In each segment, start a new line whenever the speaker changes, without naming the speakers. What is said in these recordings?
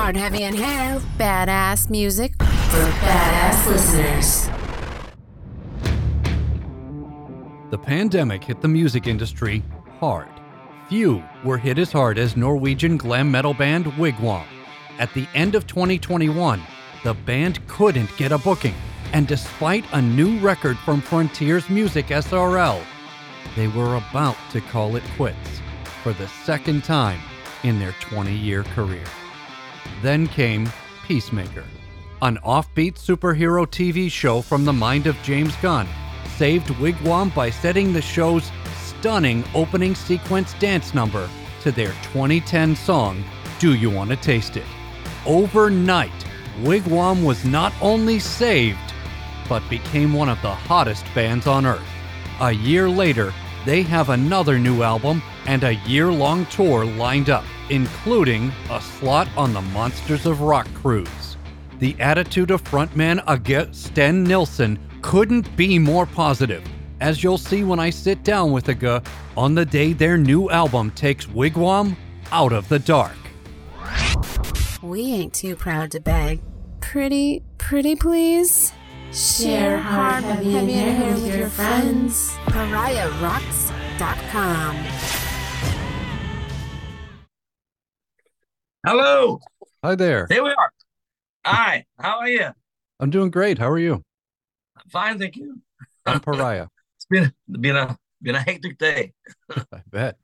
hard, heavy, and hair. Badass music for badass listeners.
The pandemic hit the music industry hard. Few were hit as hard as Norwegian glam metal band Wigwam. At the end of 2021, the band couldn't get a booking, and despite a new record from Frontiers Music SRL, they were about to call it quits for the second time in their 20 year career. Then came Peacemaker, an offbeat superhero TV show from the mind of James Gunn, saved Wigwam by setting the show's stunning opening sequence dance number to their 2010 song, Do You Want to Taste It? Overnight, Wigwam was not only saved, but became one of the hottest bands on earth. A year later, they have another new album and a year long tour lined up, including a slot on the Monsters of Rock cruise. The attitude of frontman Åge Sten Nilsen couldn't be more positive, as you'll see when I sit down with Åge on the day their new album takes Wigwam out of the dark.
We ain't too proud to beg. Pretty, pretty please. Share hard, heavy, and hair with your friends. PariahRocks.com.
Hello,
Hi there.
here we are. Hi, how are you?
I'm doing great. How are you?
I'm Fine, thank you.
I'm Pariah.
It's been been a been a hectic day,
I bet.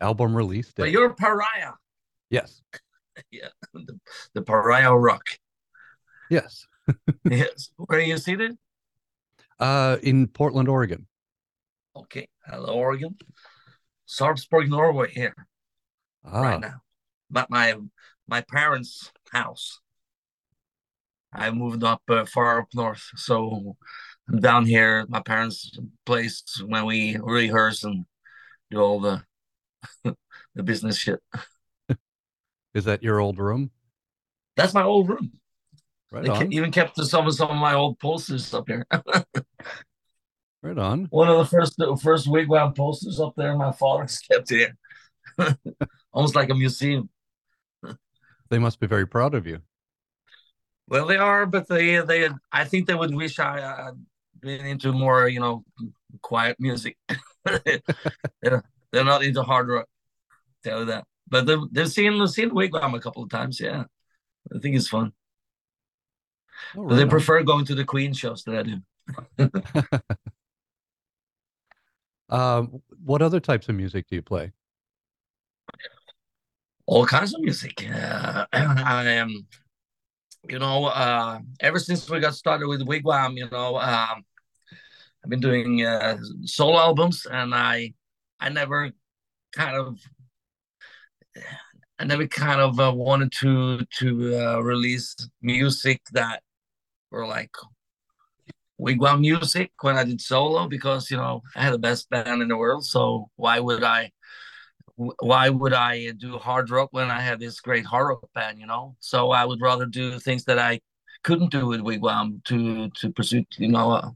Album release day.
but you're pariah.
Yes.
Yeah, the, the pariah rock.
Yes.
Yes, where are you seated?
Uh, in Portland, Oregon.
Okay, hello, Oregon, Sarpsborg, Norway. Here
Ah,
right now, but my my parents' house. I moved up uh, far up north, so I'm down here at my parents' place when we rehearse and do all the the business shit.
is that your old room?
That's my old room.
Right
They
on.
even kept some of some of my old posters up here.
Right on.
One of the first the first wigwam posters up there, my father's kept it, almost like a museum.
They must be very proud of you.
Well, they are, but they they I think they would wish I had been into more, you know, quiet music. they're they're not into hard rock. Tell you that, but they've they've seen they've seen Wigwam a couple of times. Yeah, I think it's fun.
Oh,
they
on.
prefer going to the Queen shows that I do.
Um, what other types of music do you play?
All kinds of music. Uh, I am, you know, uh, ever since we got started with Wigwam, you know, um, I've been doing uh, solo albums, and I, I never kind of, I never kind of uh, wanted to to uh, release music that were like Wigwam music when I did solo because you know I had the best band in the world, so why would I? Wh- why would I do hard rock when I have this great hard rock band, you know? So I would rather do things that I couldn't do with Wigwam to to pursue, you know, uh,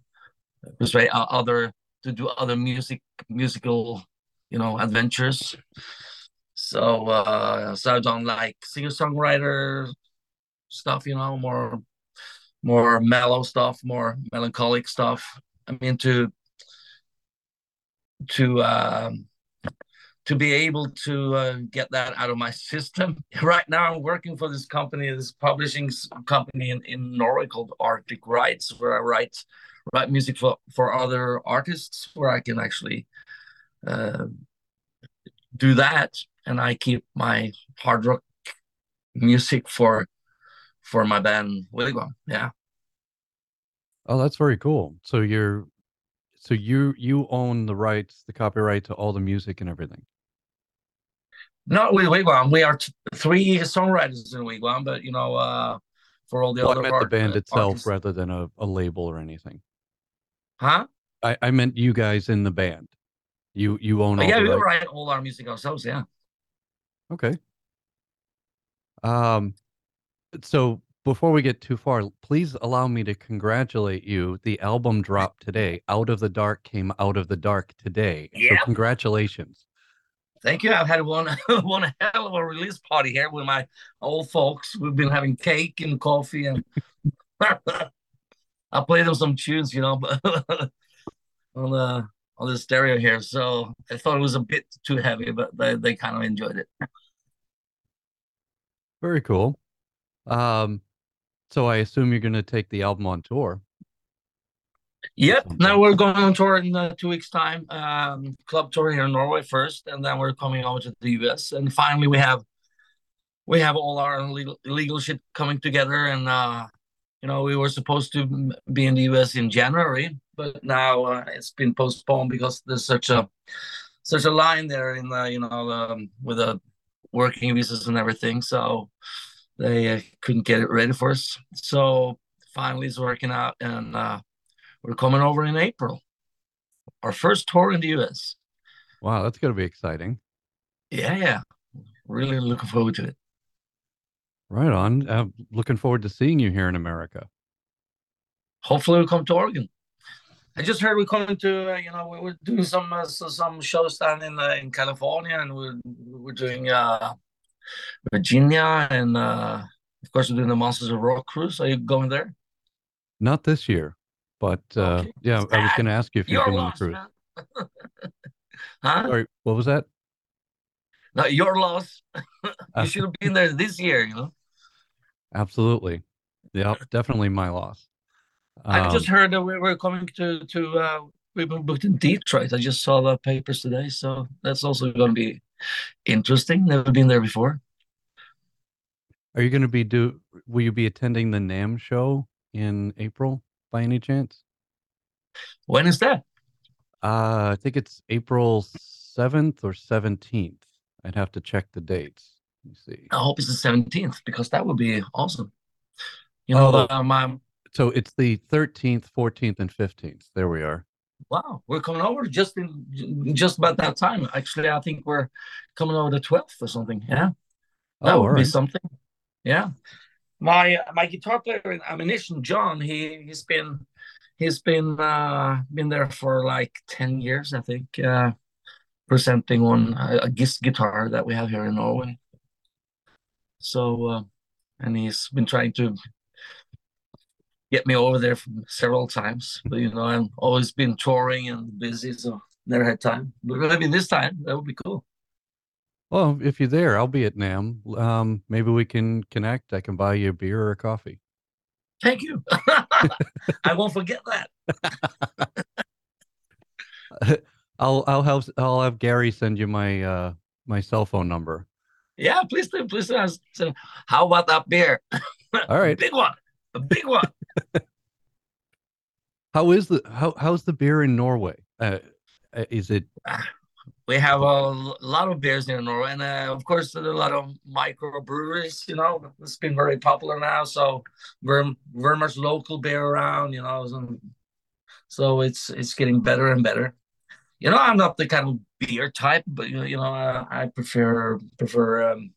persuade other to do other music musical, you know, adventures. So uh so I've done like singer-songwriter stuff, you know, more more mellow stuff, more melancholic stuff. I'm into to um to be able to uh, get that out of my system. Right now, I'm working for this company, this publishing company in, in Norway called Arctic Rights, where I write write music for, for other artists, where I can actually uh, do that, and I keep my hard rock music for for my band Wigwam. Yeah,
Oh, that's very cool. So you're, so you you own the rights, the copyright to all the music and everything.
Not with Wigwam. We are t- three songwriters in Wigwam, but you know, uh, for all the
Well, I
other
meant the band
uh,
itself
artists.
rather than a, a label or anything.
huh?
I, I meant you guys in the band. You you own all
yeah, we
rights.
write all our music ourselves. Yeah.
Okay. Um, so before we get too far, please allow me to congratulate you. The album dropped today. Out of the Dark came out of the dark today. So congratulations.
Thank you. I've had one one hell of a release party here with my old folks. We've been having cake and coffee, and I played them some tunes, you know, on the on the stereo here. So I thought it was a bit too heavy, but they, they kind of enjoyed it.
Very cool. Um, so I assume you're going to take the album on tour.
Yep. Now we're going on tour in uh, two weeks' time. Um, club tour here in Norway first, and then we're coming over to the US. And finally, we have we have all our legal legal shit coming together. And uh, you know, we were supposed to be in the US in January, but now uh, it's been postponed because there's such a such a line there in the you know um, with the working visas and everything. So they uh, couldn't get it ready for us. So finally, it's working out, and uh, we're coming over in April. Our first tour in the US.
Wow, that's going to be exciting.
Yeah, yeah. Really looking forward to it.
Right on. Uh, looking forward to seeing you here in America.
Hopefully, we'll come to Oregon. I just heard we're coming to, uh, you know, we are doing some uh, some shows down in uh, in California, and we're we're doing uh, Virginia, and uh, of course we're doing the Monsters of Rock cruise. Are you going there?
Not this year, but uh, okay. yeah, I was going to ask you if you're, doing the cruise.
huh?
Sorry, what was that?
No, your loss. you should have been there this year. You know.
Absolutely. Yeah, definitely my loss.
Um, I just heard that we were coming to to uh, we've been booked in Detroit. I just saw the papers today, so that's also going to be interesting. Never been there before.
Are you going to be do? Will you be attending the NAMM show in April by any chance?
When is that?
Uh, I think it's April seventh or seventeenth. I'd have to check the dates. Let me see.
I hope it's the seventeenth because that would be awesome. You know, oh, uh, my
so it's the 13th, 14th, and 15th. There we are.
Wow, we're coming over just in just about that time. Actually, I think we're coming over the 12th or something. Yeah, that oh, would right. be something. Yeah, my my guitar player in Ammunition, John, he he's been he's been uh been there for like 10 years, I think, uh presenting on a, a guitar that we have here in Norway. So, uh, and he's been trying to get me over there from several times. But you know, I've always been touring and busy, so never had time. But maybe this time that would be cool.
Well, if you're there, I'll be at NAMM. Um, maybe we can connect. I can buy you a beer or a coffee.
Thank you. I won't forget that.
I'll I'll have I'll have Gary send you my uh my cell phone number.
Yeah, please do. Please do. How about that beer?
All right,
big one, a big one.
how is the how how's the beer in Norway? Uh, uh is it?
We have a lot of beers in Norway, and uh, of course, there are a lot of microbreweries. You know, it's been very popular now. So very very much local beer around. You know, so, so it's it's getting better and better. You know, I'm not the kind of beer type, but you know, uh, I prefer prefer um,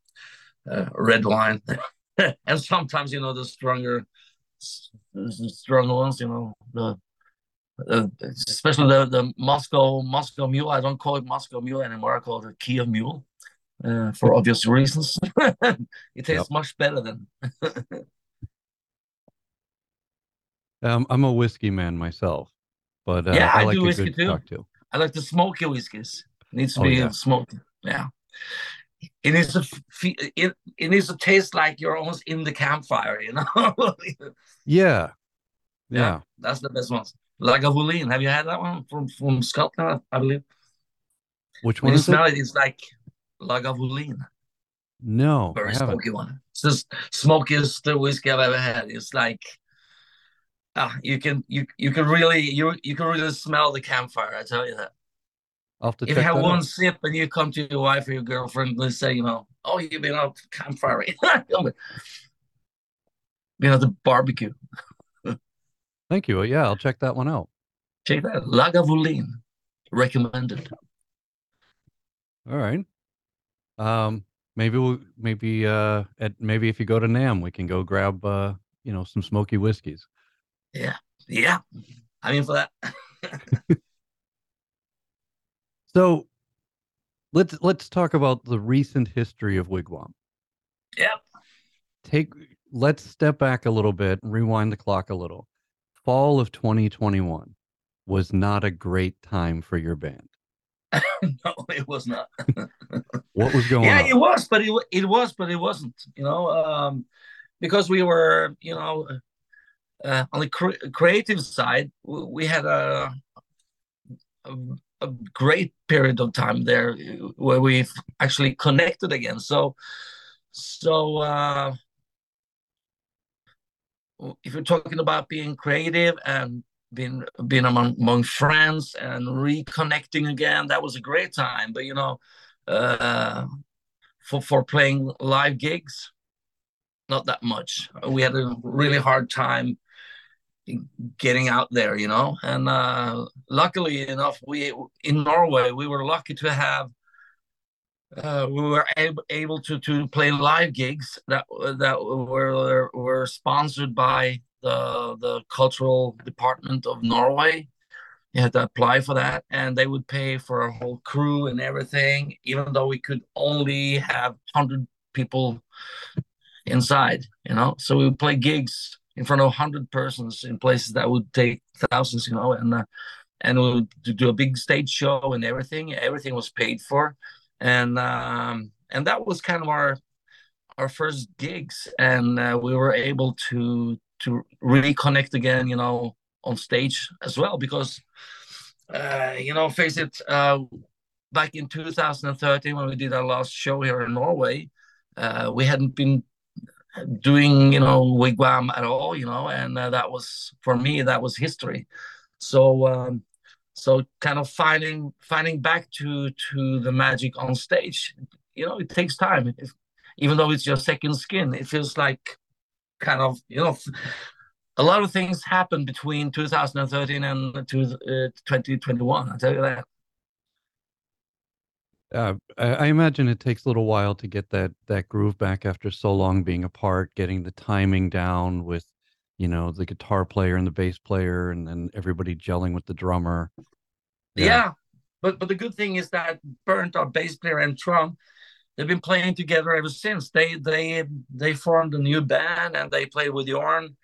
uh, red wine, and sometimes you know the stronger strong ones, you know, the uh, especially the the Moscow Moscow Mule. I don't call it Moscow Mule anymore. I call it a Kiev Mule uh, for obvious reasons. it tastes yep. much better than.
um, I'm a whiskey man myself, but uh,
yeah, I,
I like
do whiskey too. I like the smoky whiskeys. It needs to oh, be yeah. smoked. Yeah it needs to it, it needs to taste like you're almost in the campfire, you know.
yeah. yeah,
yeah, that's the best ones. Lagavulin, have you had that one from from Scotland? I believe.
Which one?
When you smell it? it, it's like Lagavulin.
No,
very smoky one. It's the smokiest whiskey I've ever had. It's like, ah, you can you you can really you you can really smell the campfire. I tell you that if you have one out. sip and you come to your wife or your girlfriend, let's say, you know, oh, you've been out campfire, been at the barbecue.
Thank you. Yeah, I'll check that one out.
Check that Lagavulin, recommended.
All right. Um, maybe we'll maybe uh at maybe if you go to NAMM we can go grab uh you know some smoky whiskeys.
Yeah, yeah. I mean for that.
So let's let's talk about the recent history of Wigwam.
Yep.
Take let's step back a little bit, rewind the clock a little. Fall of 2021 was not a great time for your band.
no, it was not.
what was going
yeah,
on?
Yeah, it was, but it it was, but it wasn't. You know, um, because we were, you know, uh, on the cre- creative side, we had a, a, a great period of time there where we've actually connected again. So, so uh, if you're talking about being creative and being being among, among friends and reconnecting again, that was a great time. But you know, uh, for for playing live gigs, not that much. We had a really hard time getting out there, you know. And uh, luckily enough, we in Norway we were lucky to have uh, we were able, able to to play live gigs that that were were sponsored by the the cultural department of Norway. You had to apply for that, and they would pay for a whole crew and everything, even though we could only have hundred people inside. You know, so we would play gigs in front of hundred persons in places that would take thousands. You know, and uh, and we would do a big stage show and everything. Everything was paid for, and um, and that was kind of our our first gigs, and uh, we were able to to reconnect again, you know, on stage as well, because, uh, you know, face it, uh, back in 2013 when we did our last show here in Norway, uh, we hadn't been doing, you know, wigwam at all, you know, and uh, that was for me that was history. So, um, so kind of finding finding back to to the magic on stage, you know, it takes time. If, even though it's your second skin, it feels like kind of you know a lot of things happened between 2013 and uh, 2021 i tell you that
uh, I imagine it takes a little while to get that that groove back after so long being apart, getting the timing down with, you know, the guitar player and the bass player, and then everybody gelling with the drummer.
Yeah. yeah, but but the good thing is that Bernt, our bass player, and Trond, they've been playing together ever since. They they they formed a new band and they play with Jorn.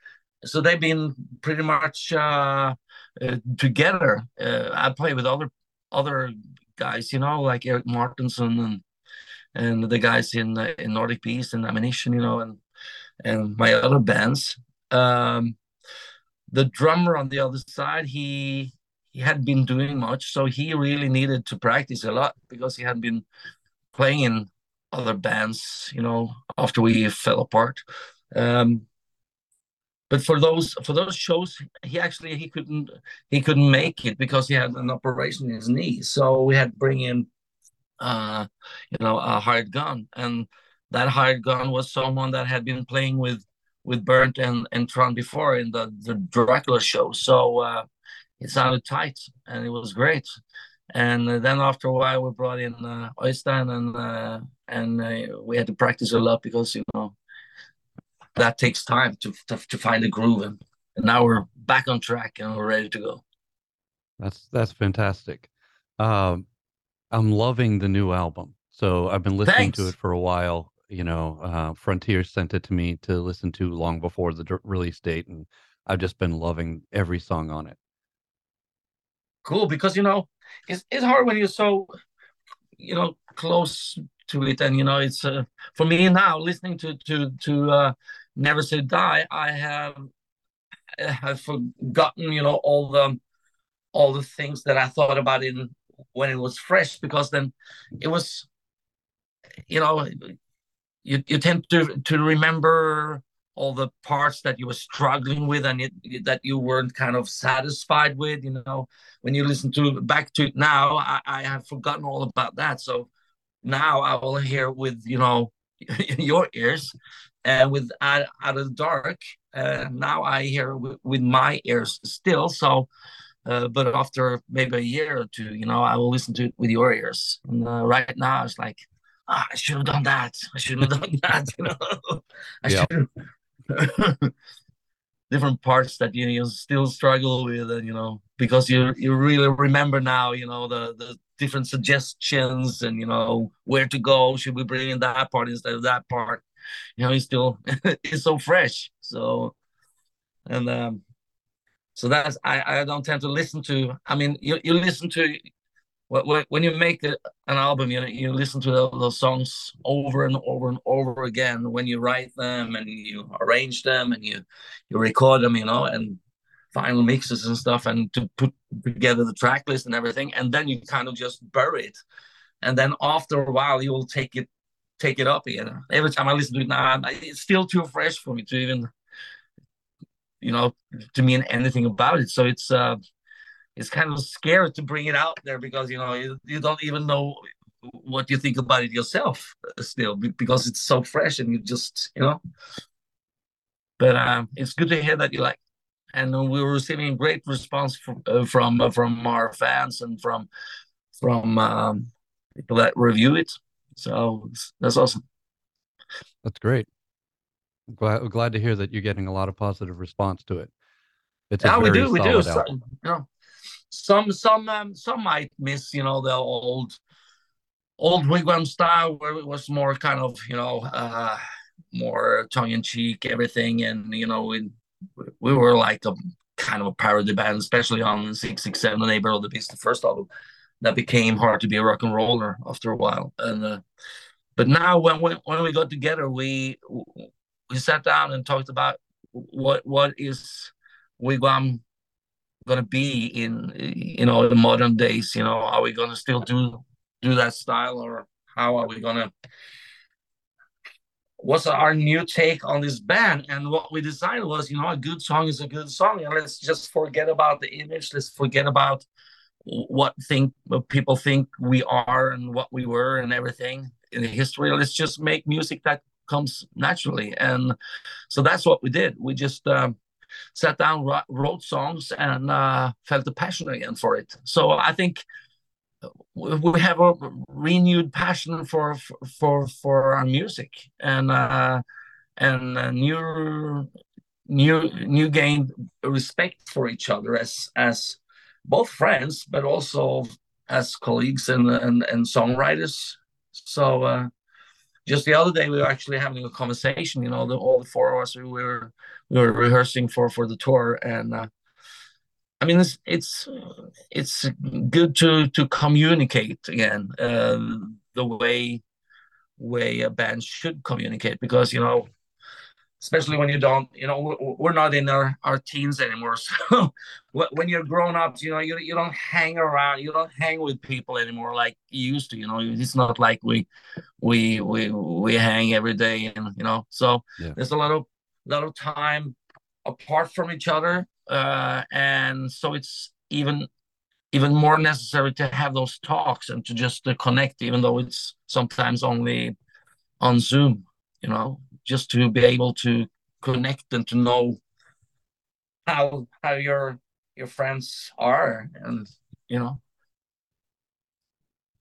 So they've been pretty much uh, uh, together. Uh, I play with other other guys, you know, like Erik Mårtensson and and the guys in in Nordic Beast and Ammunition, you know, and and my other bands. Um, the drummer on the other side, he he hadn't been doing much, so he really needed to practice a lot because he hadn't been playing in other bands, you know, after we fell apart. Um, but for those for those shows, he actually he couldn't he couldn't make it because he had an operation in his knee. So we had to bring in, uh, you know, a hired gun, and that hired gun was someone that had been playing with with Bernt and and Trond before in the the Dracula show. So uh, it sounded tight, and it was great. And then after a while, we brought in uh, Øystein, and uh, and uh, we had to practice a lot because you know that takes time to to, to find a groove. And, and now we're back on track and we're ready to go.
That's that's fantastic. Um, I'm loving the new album. So I've been listening Thanks. to it for a while. You know, uh, Frontier sent it to me to listen to long before the d- release date, and I've just been loving every song on it.
Cool, because you know it's it's hard when you're so you know close to it and you know it's uh, for me now listening to to to uh, never say die i have I have forgotten you know all the all the things that i thought about in when it was fresh because then it was you know you, you tend to to remember all the parts that you were struggling with and it, that you weren't kind of satisfied with you know? When you listen to back to it now I, I have forgotten all about that. So now i will hear with you know your ears and with out, out of the dark uh, now i hear with, with my ears still. So uh, but after maybe a year or two you know i will listen to it with your ears. And uh, right now it's like oh, i should have done that. I should have done that you know? I should different parts that you, you still struggle with and you know because you you really remember now you know the the different suggestions and you know where to go should we bring in that part instead of that part? You know it's still it's so fresh so and um so that's i i don't tend to listen to i mean you, you listen to when, you make an album you you listen to those songs over and over and over again. When you write them and you arrange them and you you record them you know and final mixes and stuff and to put together the track list and everything and then you kind of just bury it. And then after a while you will take it take it up again. Every time i listen to it now it's still too fresh for me to even you know to mean anything about it. So it's uh it's kind of scary to bring it out there because you know you, you don't even know what you think about it yourself still because it's so fresh and you just you know but um it's good to hear that you like and we were receiving great response from uh, from uh, from our fans and from from um, people that review it. So that's awesome.
That's great. Glad, glad to hear that you're getting a lot of positive response to it.
It's yeah, we do, we do. Some, you know, some some um, some might miss, you know, the old old wigwam style where it was more kind of, you know, uh, more tongue in cheek, everything, and you know, we we were like a kind of a parody band, especially on six six seven, the neighbor of the beast, the first album. That became hard to be a rock and roller after a while, and uh, but now when we, when we got together, we we sat down and talked about what what is wigwam going to be in you know the modern days you know? Are we going to still do do that style or how are we going to what's our new take on this band? And what we decided was you know a good song is a good song and let's just forget about the image. Let's forget about what think what people think we are and what we were and everything in the history. Let's just make music that comes naturally. And so that's what we did. We just um, sat down wrote songs and uh, felt the passion again for it. So i think we have a renewed passion for for for our music and uh, and new new new gained respect for each other as as both friends but also as colleagues and and, and songwriters. So uh, just the other day we were actually having a conversation you know the, all the four of us we were we were rehearsing for for the tour. And uh, I mean, it's it's it's good to to communicate again uh, the way way a band should communicate because you know, especially when you don't, you know, we're not in our, our teens anymore. So when you're grown up, you know, you you don't hang around, you don't hang with people anymore like you used to. You know, it's not like we we we we hang every day, and you know, so yeah. there's a lot of lot of time apart from each other uh, and so it's even even more necessary to have those talks and to just uh, connect, even though it's sometimes only on Zoom. You know, just to be able to connect and to know how how your your friends are, and you know.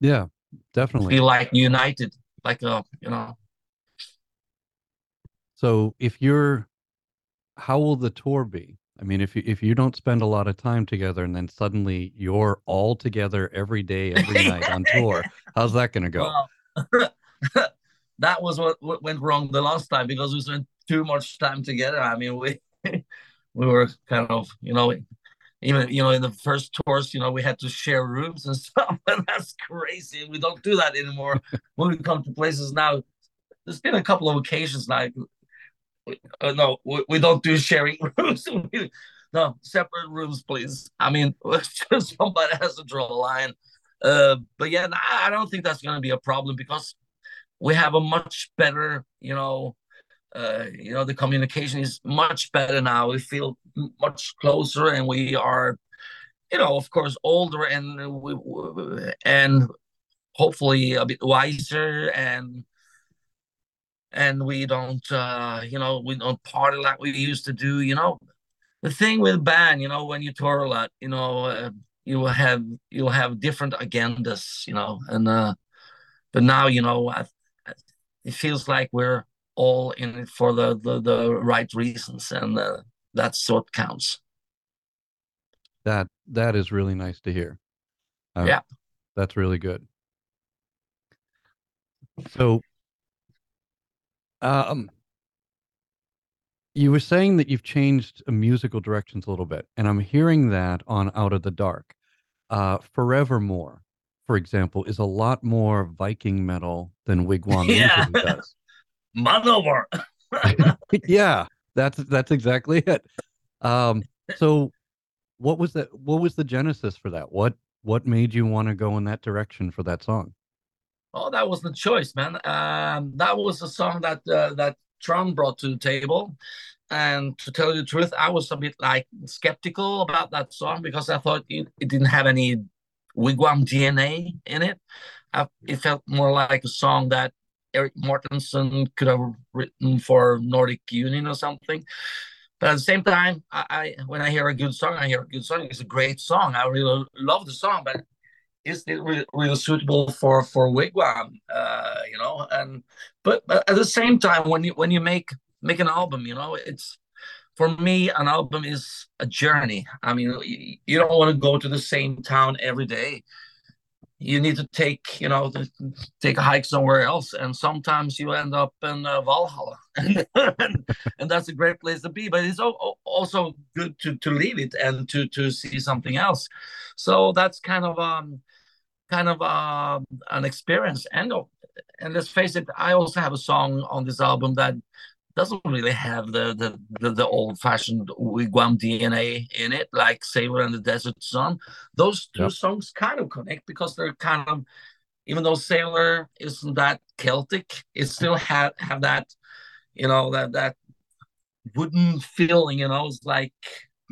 Yeah, definitely.
Feel like united, like a you know.
So if you're, how will the tour be? I mean, if you if you don't spend a lot of time together and then suddenly you're all together every day, every night on tour, how's that going to go?
Well, that was what, what went wrong the last time because we spent too much time together. I mean, we we were kind of you know even you know in the first tours you know we had to share rooms and stuff and that's crazy we don't do that anymore when we come to places now there's been a couple of occasions like uh, no, we, we, don't do sharing rooms. no, separate rooms, please. I mean, somebody has to draw a line. Uh, but yeah, I don't think that's going to be a problem because we have a much better, you know, uh, you know, the communication is much better now. We feel much closer, and we are, you know, of course, older and we, and hopefully a bit wiser and and we don't uh you know we don't party like we used to do you know the thing with band you know when you tour a lot you know uh, you will have you'll have different agendas you know and uh but now you know I, it feels like we're all in it for the the, the right reasons and uh, that's what counts
that that is really nice to hear
uh, yeah
That's really good. So, um, you were saying that you've changed musical directions a little bit, and I'm hearing that on Out of the Dark. Uh, Forevermore, for example, is a lot more Viking metal than Wigwam
Yeah.
does.
Manowar.
yeah, that's that's exactly it. Um, so what was that? What was the genesis for that? What what made you want to go in that direction for that song?
Oh, that was the choice, man. Um, that was the song that uh, that Trond brought to the table, and to tell you the truth, I was a bit like skeptical about that song because I thought it, it didn't have any wigwam DNA in it. I, it felt more like a song that Erik Mårtensson could have written for Nordic Union or something. But at the same time, I, I when I hear a good song, I hear a good song. It's a great song. I really love the song, but is it really, really suitable for for wigwam uh you know and but, but at the same time when you when you make make an album you know it's for me an album is a journey. I mean you, don't want to go to the same town every day. You need to take you know take a hike somewhere else and sometimes you end up in uh, valhalla. And, and that's a great place to be but it's also good to to leave it and to to see something else. So that's kind of um kind of uh, an experience. And and let's face it i also have a song on this album that doesn't really have the the, the, the old-fashioned wigwam dna in it like sailor and the desert sun. Those two
Yep.
songs kind of connect because they're kind of even though sailor isn't that celtic it still had have that you know that that wooden feeling you know it's like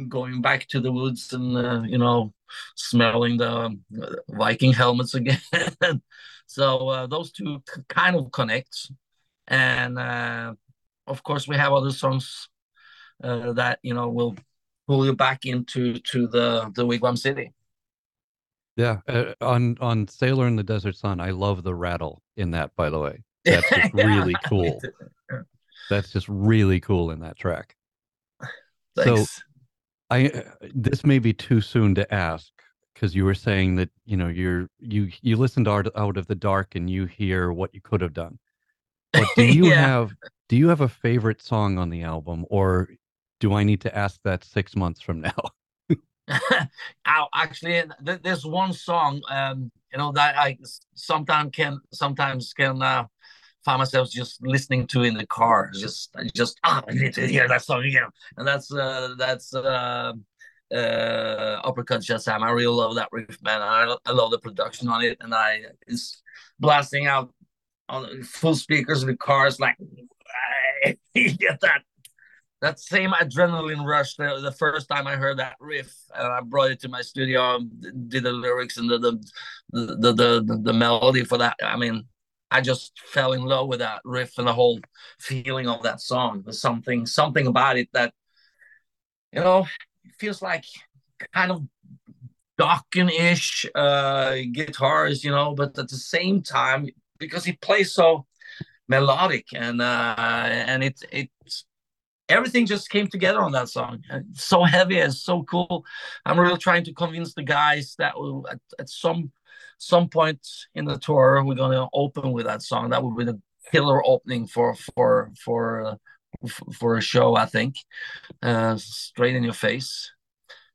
going back to the woods and uh, you know smelling the um, viking helmets again. So uh, those two kind of connect. And uh, of course we have other songs uh, that you know will pull you back into to the the wigwam city
Yeah, uh, on on Sailor in the Desert Sun, I love the rattle in that. By the way, that's just really cool. That's just really cool in that track. So- I uh, this may be too soon to ask because you were saying that you know you're you you listened to Art out of the dark and you hear what you could have done. But do you
Yeah.
have do you have a favorite song on the album, or do I need to ask that six months from now?
Ow, actually, th- there's one song, um, you know, that I sometimes can sometimes can uh, find myself just listening to in the car. Just, just ah, I need to hear that song again, and that's uh, that's uh, uh, uppercut Shazam. I really love that riff, man. I, I love the production on it, and I it's blasting out on full speakers in cars, like you get that that same adrenaline rush the, the first time I heard that riff and I brought it to my studio and did the lyrics and the the the the, the, the melody for that. I mean, I just fell in love with that riff and the whole feeling of that song. There's something something about it that you know feels like kind of Dokken-ish uh guitars, you know, but at the same time because he plays so melodic and uh and it it's everything just came together on that song. So heavy and so cool. I'm really trying to convince the guys that we'll, at, at some some point in the tour we're gonna open with that song. That would be the killer opening for for for uh, for a show. I think uh, straight in your face.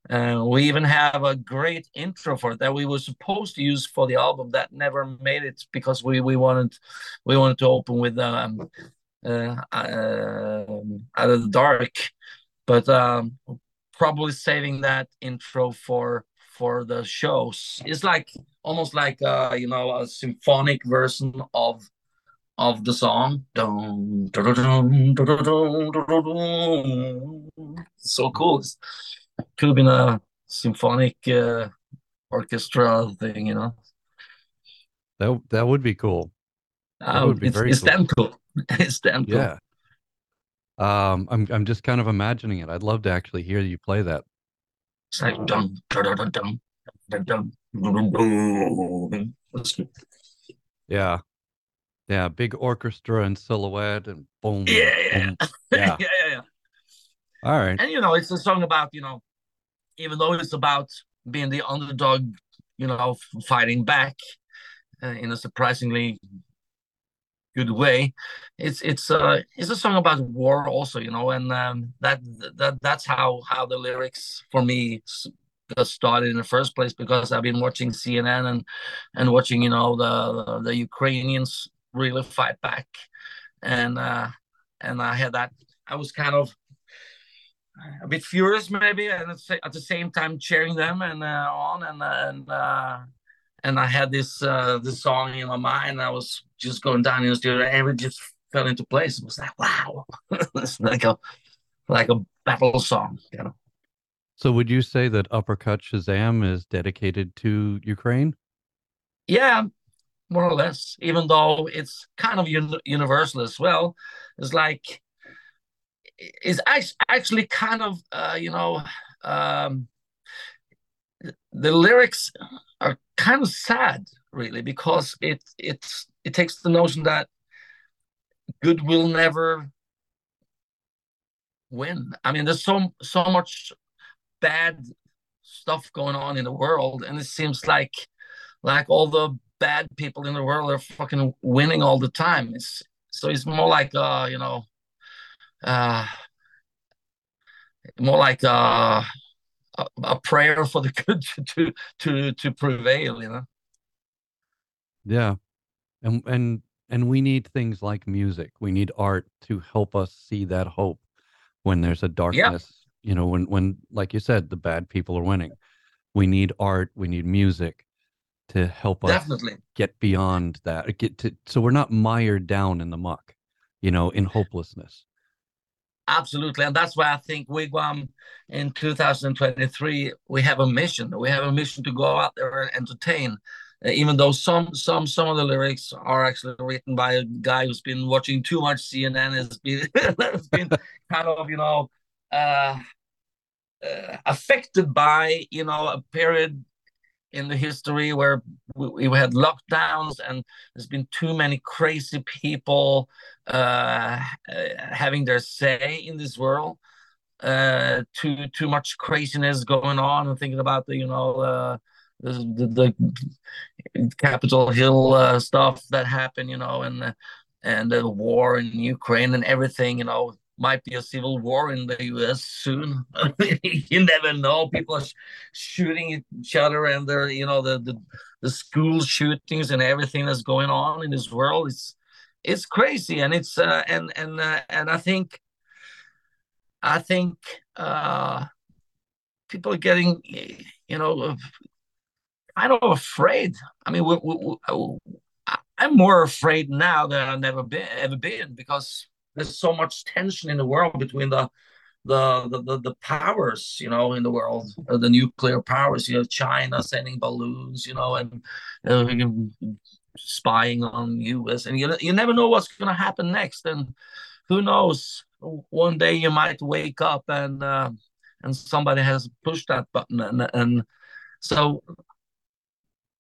Uh, we even have a great intro for it that we were supposed to use for the album that never made it because we we wanted we wanted to open with um, uh, uh, out of the dark, but um, probably saving that intro for for the shows. It's like almost like uh, you know a symphonic version of of the song. So cool. Could be a symphonic uh, orchestra thing, you know.
That that would be cool. That
oh,
would be
it's,
very
it's
cool.
damn cool. it's damn cool.
Yeah. Um, I'm I'm just kind of imagining it. I'd love to actually hear you play that.
It's like dum dum dum dum.
Yeah. Yeah, big orchestra and silhouette and boom.
Yeah, yeah,
boom. yeah.
yeah, yeah, yeah.
All right.
And you know, it's a song about, you know, even though it's about being the underdog you know, fighting back uh, in a surprisingly good way. It's it's uh it's a song about war also, you know, and um, that that that's how how the lyrics for me got started in the first place because I've been watching CNN and and watching you know the the Ukrainians really fight back, and uh, and I had that I was kind of a bit furious maybe and at the same time cheering them and uh, on and and uh, and I had this uh, this song in my mind. I was just going down in the studio, and it just fell into place. It was like, wow, it's like a like a battle song, you know.
So, would you say that Uppercut Shazam is dedicated to Ukraine?
Yeah, more or less. Even though it's kind of un- universal as well, it's like it's actually kind of uh, you know um, the lyrics are kind of sad, really, because it it's it takes the notion that good will never win. I mean, there's so so much bad stuff going on in the world, and it seems like like all the bad people in the world are fucking winning all the time. It's so it's more like uh, you know, uh, more like uh a, a prayer for the good to, to to to prevail you know?
Yeah. And and and we need things like music. We need art to help us see that hope when there's a darkness yeah. you know when when like you said the bad people are winning. We need art. We need music to help us
Definitely.
get beyond that get to so we're not mired down in the muck you know in hopelessness
Absolutely. And that's why I think Wigwam in 2023, we have a mission. We have a mission to go out there and entertain. Uh, even though some some some of the lyrics are actually written by a guy who's been watching too much CNN, has been has been kind of you know uh, uh, affected by you know a period in the history where we, we had lockdowns and there's been too many crazy people uh, having their say in this world. Uh, too too much craziness going on. and thinking about the you know uh, the, the, the Capitol Hill uh, stuff that happened, you know, and and the war in Ukraine and everything, you know, might be a civil war in the U.S. soon. you never know. People are sh- shooting each other, and there, you know, the, the the school shootings and everything that's going on in this world. It's it's crazy, and it's uh, and and uh, and I think I think uh, people are getting, you know, kind of afraid. I mean, we, we, we, I'm more afraid now than I've never been ever been because there's so much tension in the world between the the the, the, powers you know in the world uh, the nuclear powers you know china sending balloons you know and uh, spying on us and you, you never know what's going to happen next and who knows one day you might wake up and uh, and somebody has pushed that button and, and so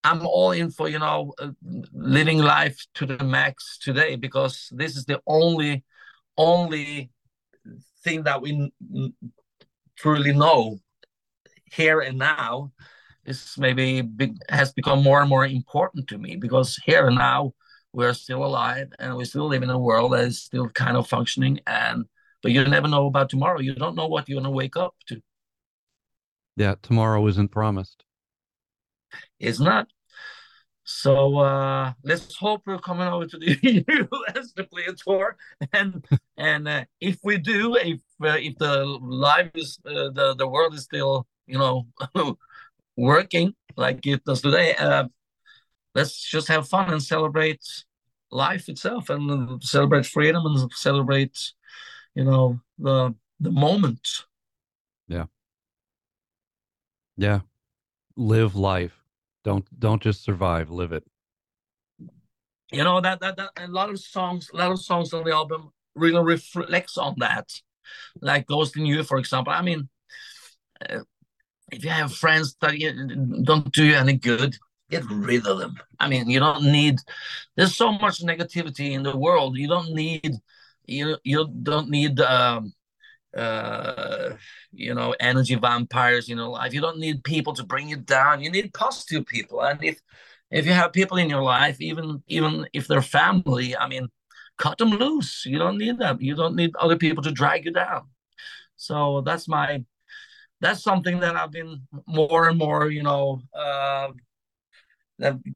I'm all in for you know uh, living life to the max today because this is the only only thing that we truly know here and now is maybe big, has become more and more important to me because here and now we're still alive and we still live in a world that is still kind of functioning and but you never know about tomorrow. You don't know what you're going to wake up to.
Yeah tomorrow isn't promised.
It's not so uh, let's hope we're coming over to the US to play a tour, and and uh, if we do, if uh, if the live is uh, the the world is still you know working like it does today, uh, let's just have fun and celebrate life itself, and celebrate freedom and celebrate you know the the moment.
Yeah. Yeah. Live life don't don't just survive, live it.
You know that that, that a lot of songs, a lot of songs on the album really reflects on that. Like Ghost in You, for example. I mean, uh, if you have friends that don't do you any good, get rid of them. I mean, you don't need. There's so much negativity in the world. You don't need. You you don't need um, uh you know energy vampires in your life. You don't need people to bring you down. You need positive people. And if if you have people in your life even even if they're family i mean cut them loose. You don't need them. You don't need other people to drag you down. So that's my that's something that i've been more and more you know uh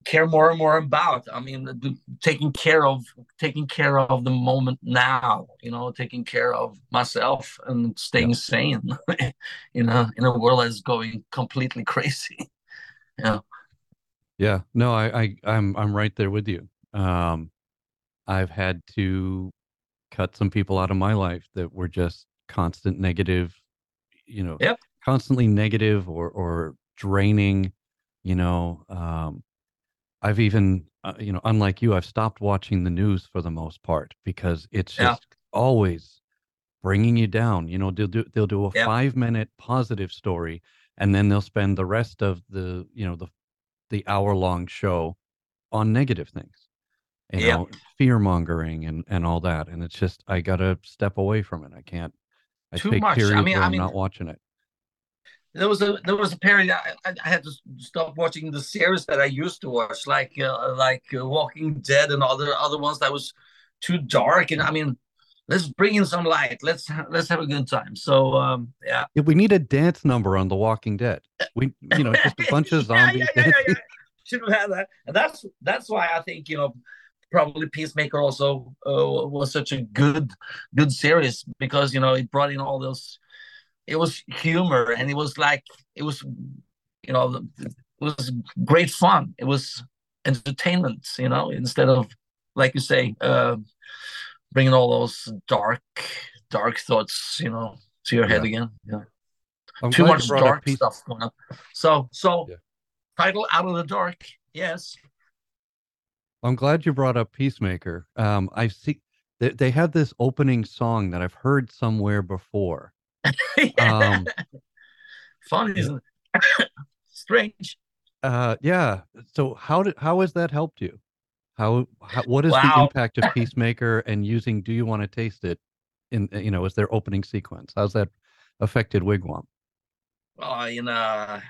care more and more about. I mean, taking care of taking care of the moment now. You know, taking care of myself and staying yeah. sane. you know, in a world that's going completely crazy. Yeah.
Yeah. No, I, I I'm I'm right there with you. Um, I've had to cut some people out of my life that were just constant negative. You know,
yep.
constantly negative or or draining you know um I've even, uh, you know, unlike you, I've stopped watching the news for the most part because it's
Yeah.
just always bringing you down. You know, they'll do they'll do a
Yep.
five minute positive story, and then they'll spend the rest of the you know the the hour long show on negative things. You
Yep.
know, fear mongering and and all that, and it's just I gotta step away from it. I can't. I
Too
take
much. I mean, I
I'm
mean,
not watching it.
There was a there was a period I, I, had to stop watching the series that I used to watch, like uh, like uh, Walking Dead and other other ones that was too dark. And I mean, let's bring in some light. Let's let's have a good time. So um, yeah,
Yeah, we need a dance number on The Walking Dead. We, you know, just a bunch of zombies
yeah, yeah, yeah. Should have had that. And that's that's why I think you know probably Peacemaker also uh, was such a good good series because you know it brought in all those. It was humor and it was like it was, you know, it was great fun. It was entertainment, you know, instead of like you say, uh, bringing all those dark dark thoughts, you know, to your head
Yeah.
again. Yeah,
I'm
too much dark
Peace-
stuff going on. So so
Yeah.
title out of the dark. Yes.
I'm glad you brought up Peacemaker. Um, I see they, they had this opening song that I've heard somewhere before. Um,
Fun, isn't? Strange.
uh, yeah. So how did how has that helped you? How, how what is the impact of Peacemaker and using Do You Want to Taste It in you know as their opening sequence? How's that affected Wigwam?
uh, in uh,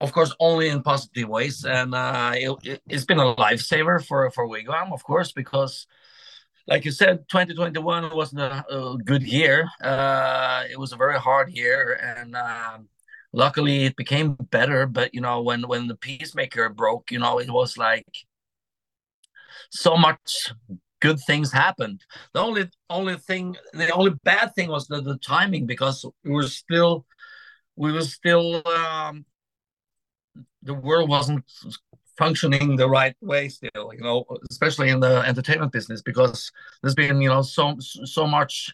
of course, only in positive ways, and uh, it, it's been a lifesaver for for Wigwam, of course, because, like you said, 2021 wasn't a, a good year. Uh, it was a very hard year, and um luckily it became better. But you know, when when the Peacemaker broke, you know, it was like so much good things happened. The only only thing, the only bad thing was the, the timing because we were still we were still um, the world wasn't functioning the right way still you know especially in the entertainment business because there's been you know so so much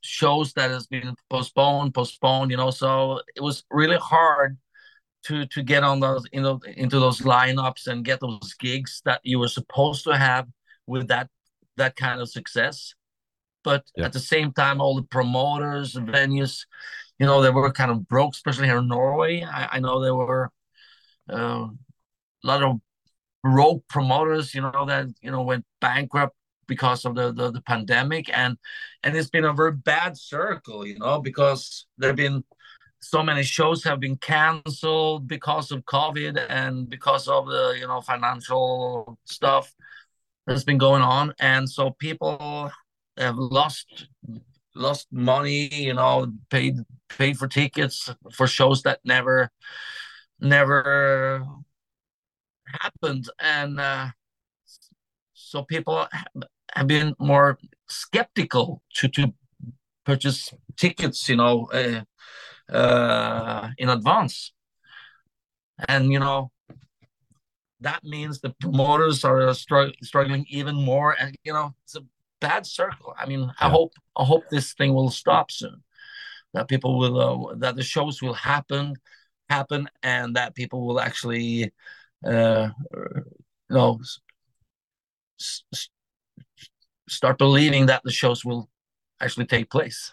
shows that has been postponed postponed you know so it was really hard to to get on those you know into those lineups and get those gigs that you were supposed to have with that that kind of success but
Yeah.
at the same time all the promoters and venues you know they were kind of broke especially here in norway i, I know they were uh, lot of rogue promoters you know that you know went bankrupt because of the, the the pandemic. And and it's been a very bad circle you know because there have been so many shows have been canceled because of covid and because of the you know financial stuff that's been going on. And so people have lost lost money you know paid paid for tickets for shows that never never happened and uh, so people have been more skeptical to to purchase tickets you know uh, uh, in advance and you know that means the promoters are str- struggling even more and you know it's a bad circle i mean i
Yeah.
hope i hope this thing will stop soon that people will uh, that the shows will happen happen and that people will actually uh you know start believing that the shows will actually take place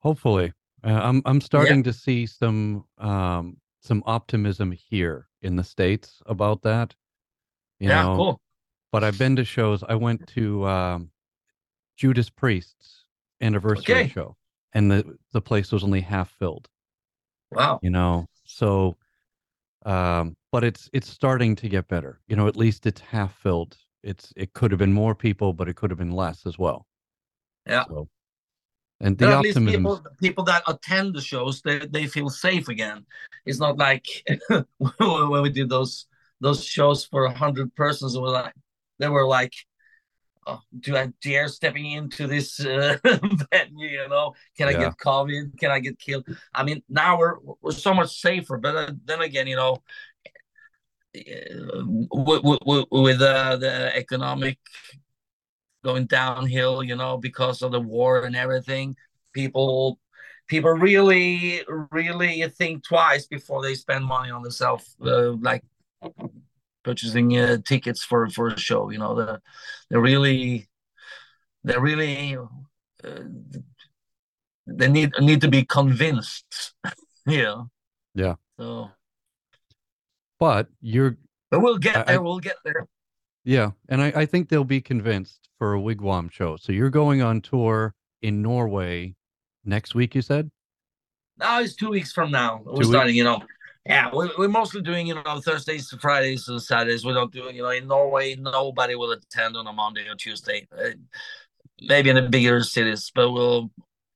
Hopefully, uh, I'm I'm starting to see some um some optimism here in the states about that. You
yeah
know,
cool
but I've been to shows. I went to um, Judas Priest's anniversary
Okay.
show, and the the place was only half filled.
Wow.
You know, so, um, but it's it's starting to get better. You know, at least it's half filled. It's it could have been more people, but it could have been less as well.
Yeah.
So, and the
at least people people that attend the shows they, they feel safe again. It's not like when we did those those shows for a hundred persons. It was like they were like, oh, "Do I dare stepping into this uh, venue? You know, can I
Yeah.
get COVID? Can I get killed?" I mean, now we're we're so much safer. But uh, then again, you know, uh, with, with, with uh, the economic going downhill, you know, because of the war and everything. People, people really, really think twice before they spend money on themselves, uh, like purchasing uh, tickets for for a show. You know, the they really, they're really, uh, they need need to be convinced. you know.
Yeah.
So,
but you're
but we'll get there.
I-
we'll get there.
Yeah, and I, I think they'll be convinced for a wigwam show. So you're going on tour in Norway next week, you said?
No, it's two weeks from now. We're
weeks?
starting, you know. Yeah, we, we're mostly doing, you know, Thursdays, to Fridays, and Saturdays. We don't do, you know, in Norway, nobody will attend on a Monday or Tuesday. Uh, maybe in the bigger cities, but we'll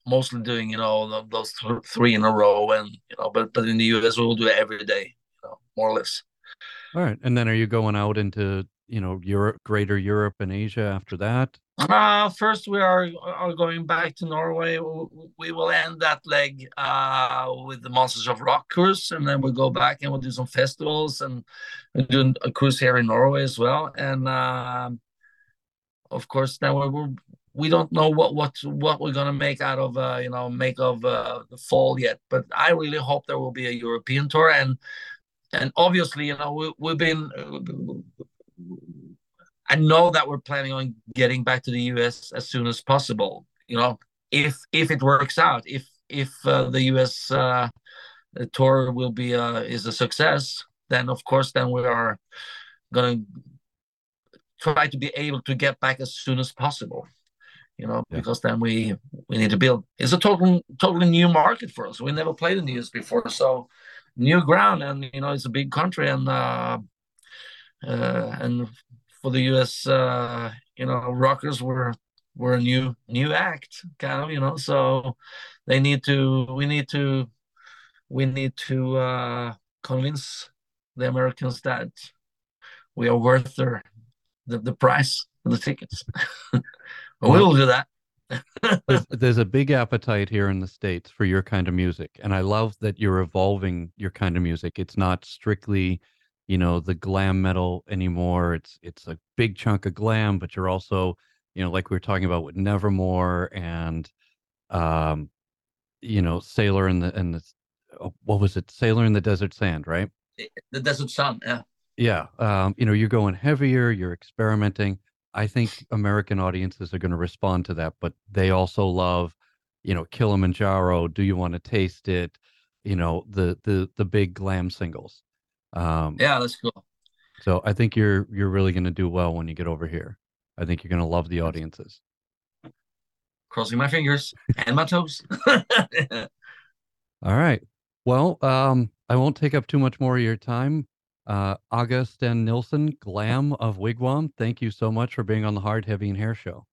mostly doing, you know, those th- three in a row. And, you know, but, but in the US, we will do it every day, you know, more or less.
All right. And then are you going out into, you know, Europe, greater Europe and Asia after that?
Uh, first, we are are going back to Norway. We will end that leg uh, with the Monsters of Rock cruise, and then we'll go back and we'll do some festivals and we're doing a cruise here in Norway as well. And um of course, then we will we don't know what what what we're gonna make out of uh, you know make of uh, the fall yet. But I really hope there will be a European tour and and obviously you know we, we've been. I know that we're planning on getting back to the US as soon as possible. You know, if if it works out, if if uh, the US uh, tour will be uh, is a success, then of course then we are gonna try to be able to get back as soon as possible. You know,
Yeah.
because then we we need to build. It's a total totally new market for us. We never played in the US before, so new ground, and you know it's a big country, and uh, uh, and for the US, uh, you know, rockers were were a new new act, kind of, you know. So they need to, we need to, we need to uh, convince the Americans that we are worth their the, the price of the tickets. we will do that.
There's, there's a big appetite here in the States for your kind of music. And I love that you're evolving your kind of music. It's not strictly, you know, the glam metal anymore. It's it's a big chunk of glam, but you're also, you know, like we were talking about with Nevermore and um, you know, Sailor in the and the oh, what was it? Sailor in the Desert Sand, right?
the Desert Sun, yeah.
Yeah. Um, you know, you're going heavier, you're experimenting. I think American audiences are going to respond to that, but they also love, you know, Kilimanjaro, Do You Want to Taste It? You know, the the the big glam singles. Um,
Yeah, that's cool.
so I think you're you're really going to do well when you get over here. I think you're going to love the audiences.
Crossing my fingers and my toes.
All right. Well, um, I won't take up too much more of your time. Uh, Åge Sten Nilsen, Glam of Wigwam, thank you so much for being on the Hard, Heavy, and Hair Show.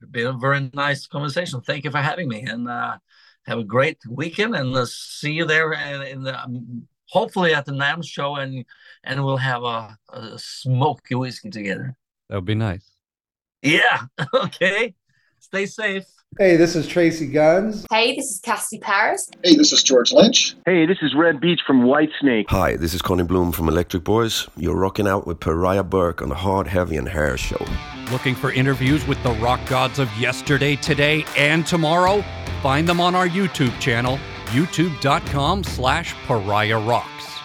It's been a very nice conversation. Thank you for having me, and uh, have a great weekend. And uh, see you there, in, in the um, hopefully at the NAMM show, and and we'll have a, a smoky whiskey together.
That would be nice.
Yeah. Okay. Stay safe.
Hey, this is Tracii Guns.
Hey, this is Cassie Paris.
Hey, this is George Lynch.
Hey, this is Reb Beach from Whitesnake.
Hi, this is Conny Bloom from Electric Boys. You're rocking out with Pariah Burke on the Hard, Heavy, and Hair Show.
Looking for interviews with the rock gods of yesterday, today, and tomorrow? Find them on our YouTube channel, youtube.com slash pariah rocks.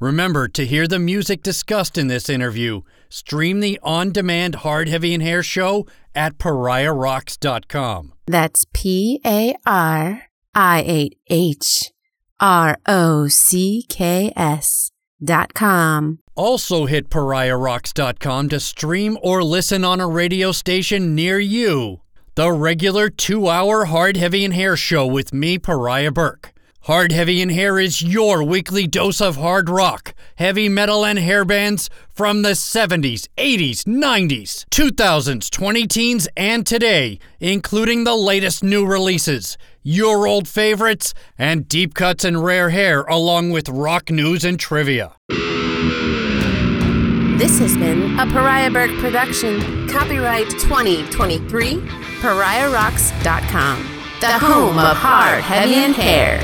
Remember to hear the music discussed in this interview. Stream the on-demand Hard, Heavy, and Hair show at pariahrocks.com.
That's P A R I 8 H R O C K S dot com.
Also hit pariahrocks.com to stream or listen on a radio station near you.
The regular two hour Hard, Heavy, and Hair show with me, Pariah Burke. Hard, Heavy, and Hair is your weekly dose of hard rock, heavy metal, and hair bands from the 70s, 80s, 90s, 2000s, 20 teens, and today, including the latest new releases, your old favorites, and deep cuts and rare hair, along with rock news and trivia.
This has been a Pariah Burke production. Copyright 2023, PariahRocks.com, the home of hard, heavy, and hair.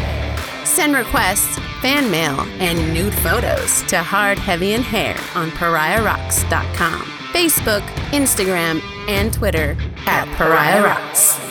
Send requests, fan mail, and nude photos to Hard, Heavy, and Hair on PariahRocks.com, Facebook, Instagram, and Twitter at Pariah Rocks.